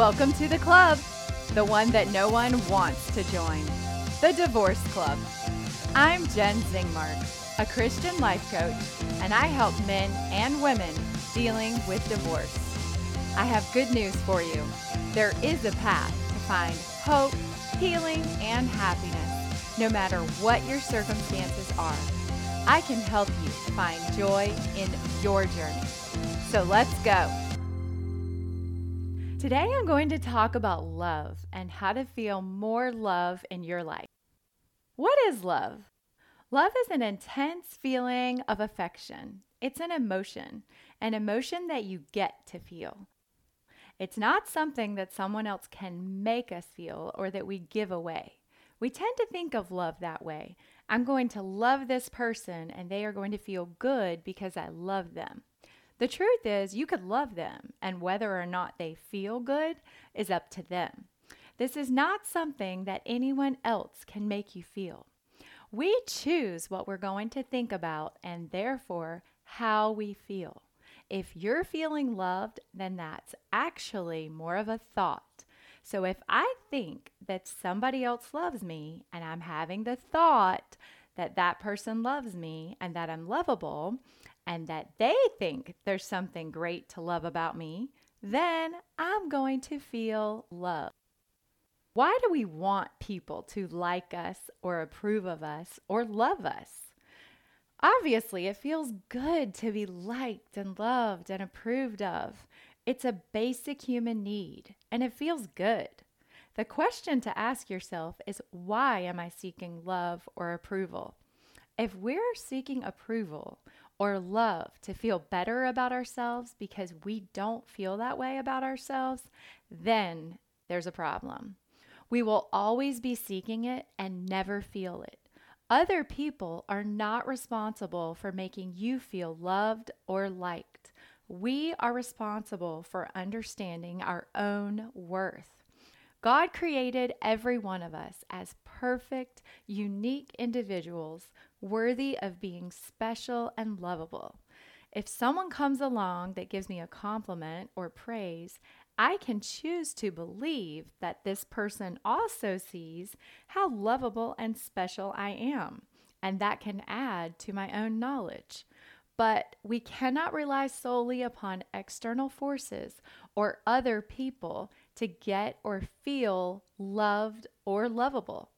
Welcome to the club, the one that no one wants to join, the Divorce Club. I'm Jenn Zingmark, a Christian life coach, and I help men and women dealing with divorce. I have good news for you. There is a path to find hope, healing, and happiness, no matter what your circumstances are. I can help you find joy in your journey. So let's go. Today, I'm going to talk about love and how to feel more love in your life. What is love? Love is an intense feeling of affection. It's an emotion, an emotion that you get to feel. It's not something that someone else can make us feel or that we give away. We tend to think of love that way. I'm going to love this person and they are going to feel good because I love them. The truth is, you could love them, and whether or not they feel good is up to them. This is not something that anyone else can make you feel. We choose what we're going to think about and therefore how we feel. If you're feeling loved, then that's actually more of a thought. So if I think that somebody else loves me and I'm having the thought that that person loves me and that I'm lovable, and that they think there's something great to love about me, then I'm going to feel love. Why do we want people to like us or approve of us or love us? Obviously, it feels good to be liked and loved and approved of. It's a basic human need and it feels good. The question to ask yourself is why am I seeking love or approval? If we're seeking approval or love to feel better about ourselves because we don't feel that way about ourselves, then there's a problem. We will always be seeking it and never feel it. Other people are not responsible for making you feel loved or liked. We are responsible for understanding our own worth. God created every one of us as perfect, unique individuals worthy of being special and lovable. If someone comes along that gives me a compliment or praise, I can choose to believe that this person also sees how lovable and special I am, and that can add to my own knowledge. But we cannot rely solely upon external forces or other people to get or feel loved or lovable.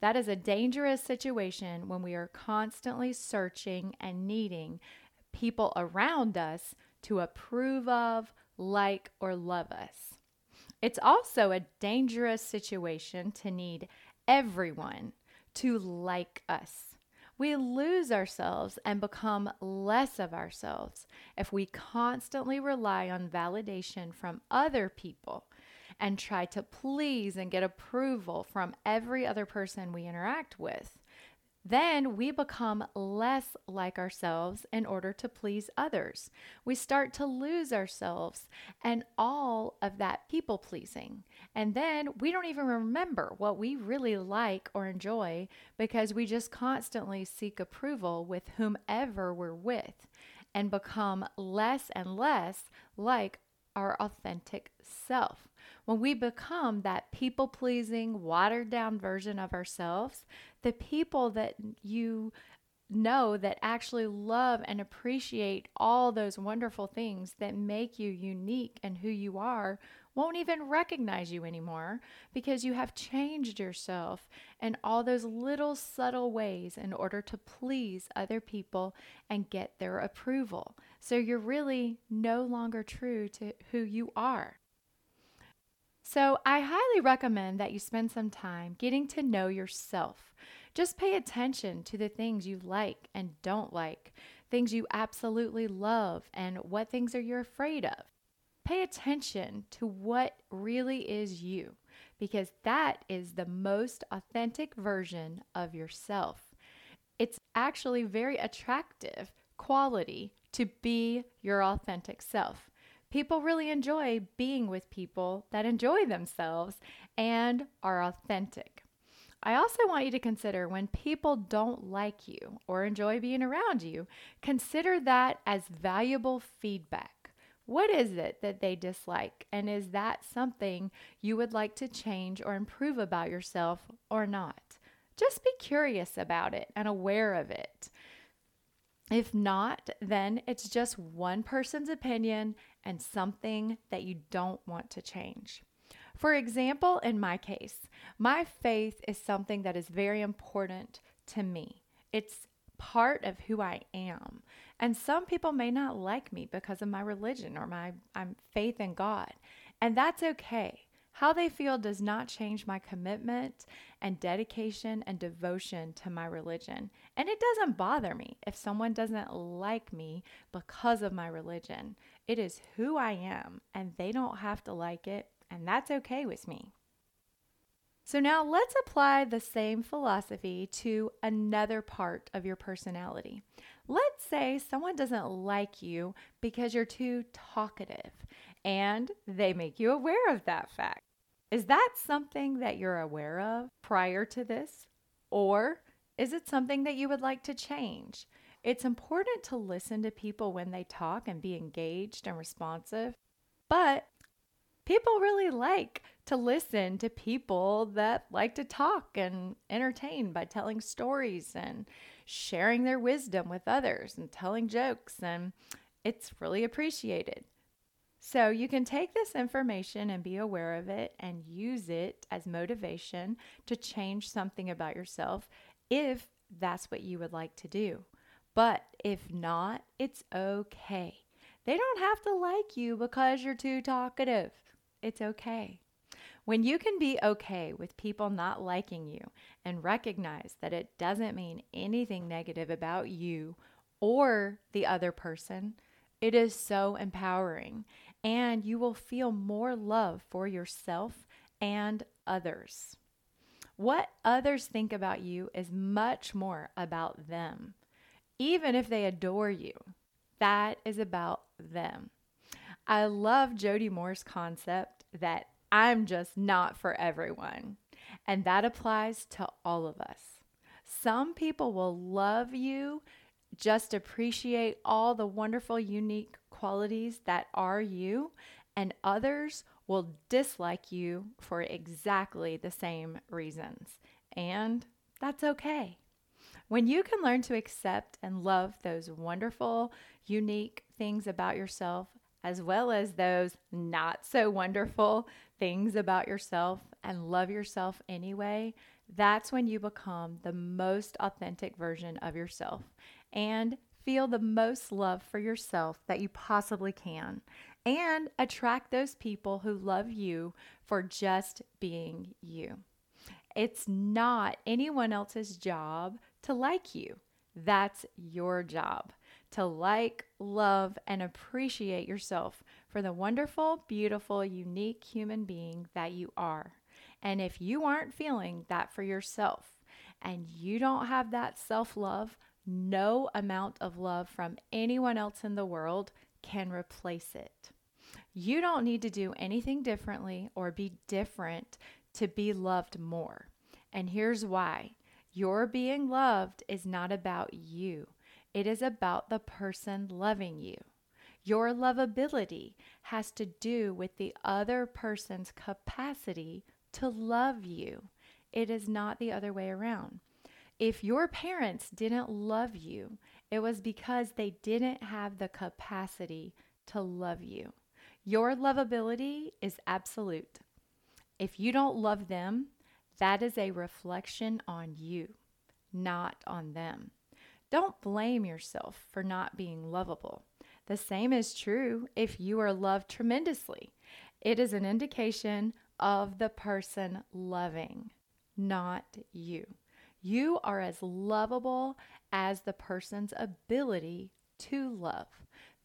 That is a dangerous situation when we are constantly searching and needing people around us to approve of, like, or love us. It's also a dangerous situation to need everyone to like us. We lose ourselves and become less of ourselves if we constantly rely on validation from other people and try to please and get approval from every other person we interact with. Then we become less like ourselves in order to please others. We start to lose ourselves and all of that people pleasing. And then we don't even remember what we really like or enjoy because we just constantly seek approval with whomever we're with and become less and less like our authentic self. When we become that people pleasing, watered down version of ourselves, the people that you know that actually love and appreciate all those wonderful things that make you unique and who you are won't even recognize you anymore because you have changed yourself in all those little subtle ways in order to please other people and get their approval. So you're really no longer true to who you are. So, I highly recommend that you spend some time getting to know yourself. Just pay attention to the things you like and don't like, things you absolutely love, and what things are you afraid of. Pay attention to what really is you, because that is the most authentic version of yourself. It's actually very attractive quality to be your authentic self. People really enjoy being with people that enjoy themselves and are authentic. I also want you to consider when people don't like you or enjoy being around you, consider that as valuable feedback. What is it that they dislike? And is that something you would like to change or improve about yourself or not? Just be curious about it and aware of it. If not, then it's just one person's opinion and something that you don't want to change. For example, in my case, my faith is something that is very important to me. It's part of who I am. And some people may not like me because of my religion or my I'm faith in God. And that's okay. How they feel does not change my commitment and dedication and devotion to my religion. And it doesn't bother me if someone doesn't like me because of my religion. It is who I am, and they don't have to like it, and that's okay with me. So now let's apply the same philosophy to another part of your personality. Let's say someone doesn't like you because you're too talkative and they make you aware of that fact. Is that something that you're aware of prior to this? Or is it something that you would like to change? It's important to listen to people when they talk and be engaged and responsive, but people really like to listen to people that like to talk and entertain by telling stories and sharing their wisdom with others and telling jokes, and it's really appreciated. So, you can take this information and be aware of it and use it as motivation to change something about yourself if that's what you would like to do. But if not, it's okay. They don't have to like you because you're too talkative. It's okay. When you can be okay with people not liking you and recognize that it doesn't mean anything negative about you or the other person, it is so empowering and you will feel more love for yourself and others. What others think about you is much more about them. Even if they adore you, that is about them. I love Jody Moore's concept that I'm just not for everyone. And that applies to all of us. Some people will love you, just appreciate all the wonderful, unique qualities that are you, and others will dislike you for exactly the same reasons. And that's okay. When you can learn to accept and love those wonderful, unique things about yourself as well as those not so wonderful things about yourself and love yourself anyway, that's when you become the most authentic version of yourself and feel the most love for yourself that you possibly can and attract those people who love you for just being you. It's not anyone else's job to like you. That's your job to like, love, and appreciate yourself for the wonderful, beautiful, unique human being that you are. And if you aren't feeling that for yourself and you don't have that self love, no amount of love from anyone else in the world can replace it. You don't need to do anything differently or be different to be loved more. And here's why your being loved is not about you. It is about the person loving you. Your lovability has to do with the other person's capacity to love you. It is not the other way around. If your parents didn't love you, it was because they didn't have the capacity to love you. Your lovability is absolute. If you don't love them, that is a reflection on you, not on them. Don't blame yourself for not being lovable. The same is true if you are loved tremendously. It is an indication of the person loving, not you. You are as lovable as the person's ability to love.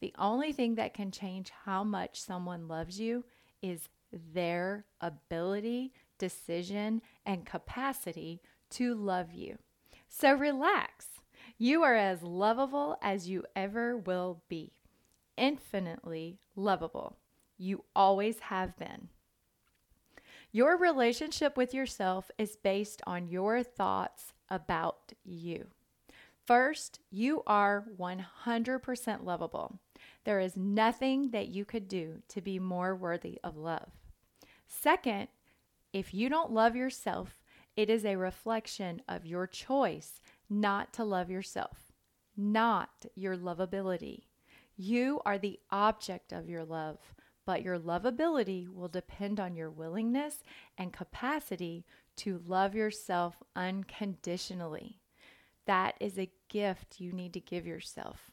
The only thing that can change how much someone loves you is their ability, decision, and capacity to love you. So relax. You are as lovable as you ever will be. Infinitely lovable. You always have been. Your relationship with yourself is based on your thoughts about you. First, you are 100% lovable. There is nothing that you could do to be more worthy of love. Second, if you don't love yourself, it is a reflection of your choice not to love yourself, not your lovability. You are the object of your love, but your lovability will depend on your willingness and capacity to love yourself unconditionally. That is a gift you need to give yourself.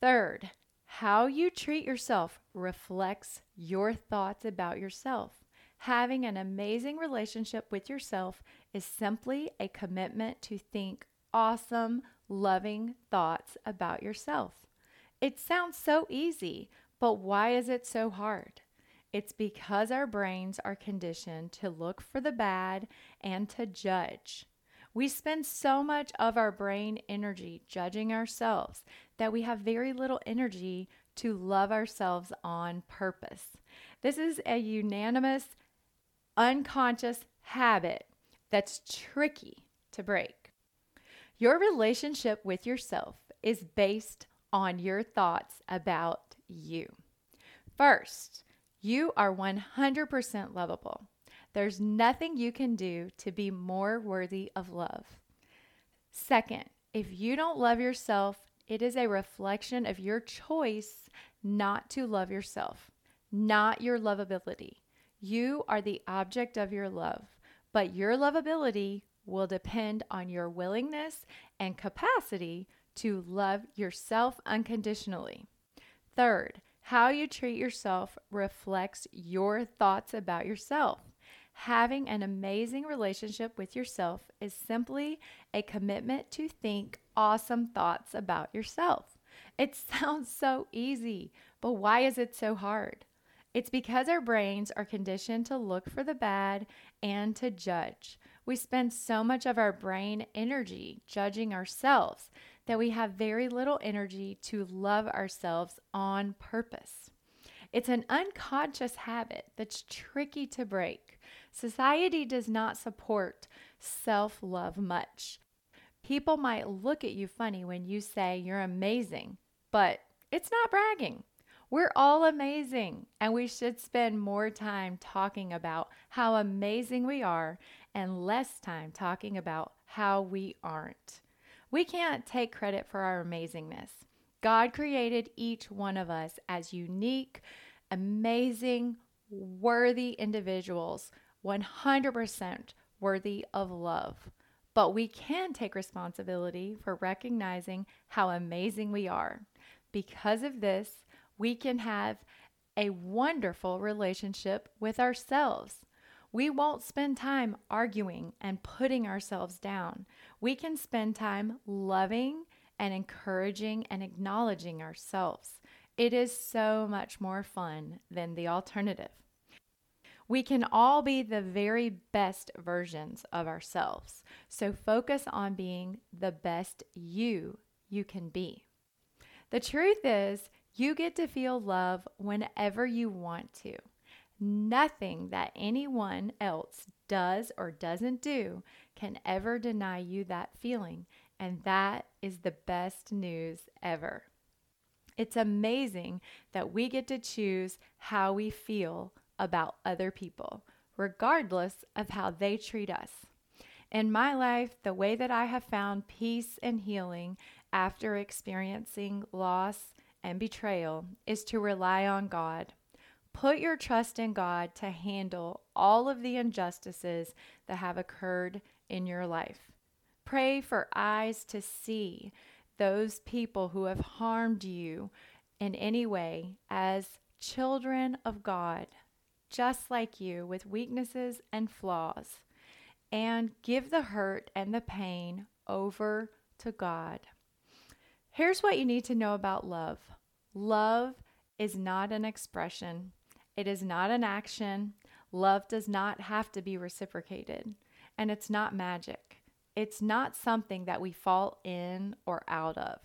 Third, how you treat yourself reflects your thoughts about yourself. Having an amazing relationship with yourself is simply a commitment to think awesome, loving thoughts about yourself. It sounds so easy, but why is it so hard? It's because our brains are conditioned to look for the bad and to judge. We spend so much of our brain energy judging ourselves that we have very little energy to love ourselves on purpose. This is a unanimous, unconscious habit that's tricky to break. Your relationship with yourself is based on your thoughts about you. First, you are 100% lovable. There's nothing you can do to be more worthy of love. Second, if you don't love yourself, it is a reflection of your choice not to love yourself, not your lovability. You are the object of your love, but your lovability will depend on your willingness and capacity to love yourself unconditionally. Third, how you treat yourself reflects your thoughts about yourself. Having an amazing relationship with yourself is simply a commitment to think awesome thoughts about yourself. It sounds so easy, but why is it so hard? It's because our brains are conditioned to look for the bad and to judge. We spend so much of our brain energy judging ourselves that we have very little energy to love ourselves on purpose. It's an unconscious habit that's tricky to break. Society does not support self love much. People might look at you funny when you say you're amazing, but it's not bragging. We're all amazing, and we should spend more time talking about how amazing we are and less time talking about how we aren't. We can't take credit for our amazingness. God created each one of us as unique, amazing, worthy individuals 100% worthy of love. But we can take responsibility for recognizing how amazing we are. Because of this, we can have a wonderful relationship with ourselves. We won't spend time arguing and putting ourselves down. We can spend time loving and encouraging and acknowledging ourselves. It is so much more fun than the alternative. We can all be the very best versions of ourselves. So focus on being the best you you can be. The truth is, you get to feel love whenever you want to. Nothing that anyone else does or doesn't do can ever deny you that feeling, and that is the best news ever. It's amazing that we get to choose how we feel about other people, regardless of how they treat us. In my life, the way that I have found peace and healing after experiencing loss and betrayal is to rely on God. Put your trust in God to handle all of the injustices that have occurred in your life. Pray for eyes to see those people who have harmed you in any way as children of God just like you with weaknesses and flaws, and give the hurt and the pain over to God. Here's what you need to know about love love is not an expression, it is not an action. Love does not have to be reciprocated, and it's not magic. It's not something that we fall in or out of.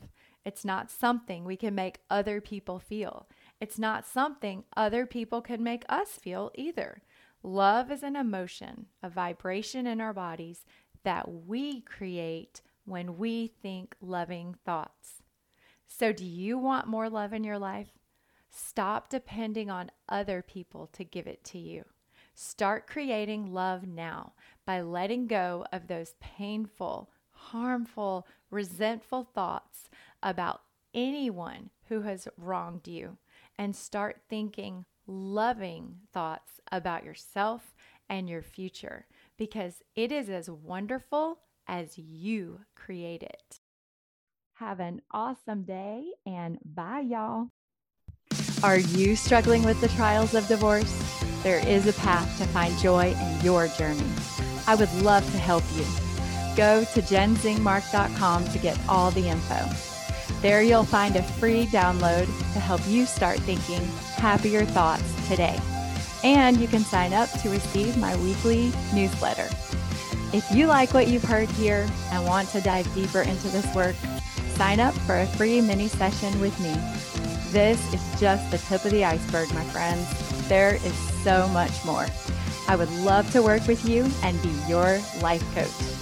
It's not something we can make other people feel. It's not something other people can make us feel either. Love is an emotion, a vibration in our bodies that we create when we think loving thoughts. So, do you want more love in your life? Stop depending on other people to give it to you. Start creating love now by letting go of those painful, harmful, resentful thoughts about anyone who has wronged you and start thinking loving thoughts about yourself and your future because it is as wonderful as you create it. Have an awesome day and bye, y'all. Are you struggling with the trials of divorce? There is a path to find joy in your journey. I would love to help you. Go to jenzingmark.com to get all the info. There you'll find a free download to help you start thinking happier thoughts today. And you can sign up to receive my weekly newsletter. If you like what you've heard here and want to dive deeper into this work, sign up for a free mini session with me. This is just the tip of the iceberg, my friends. There is so much more. I would love to work with you and be your life coach.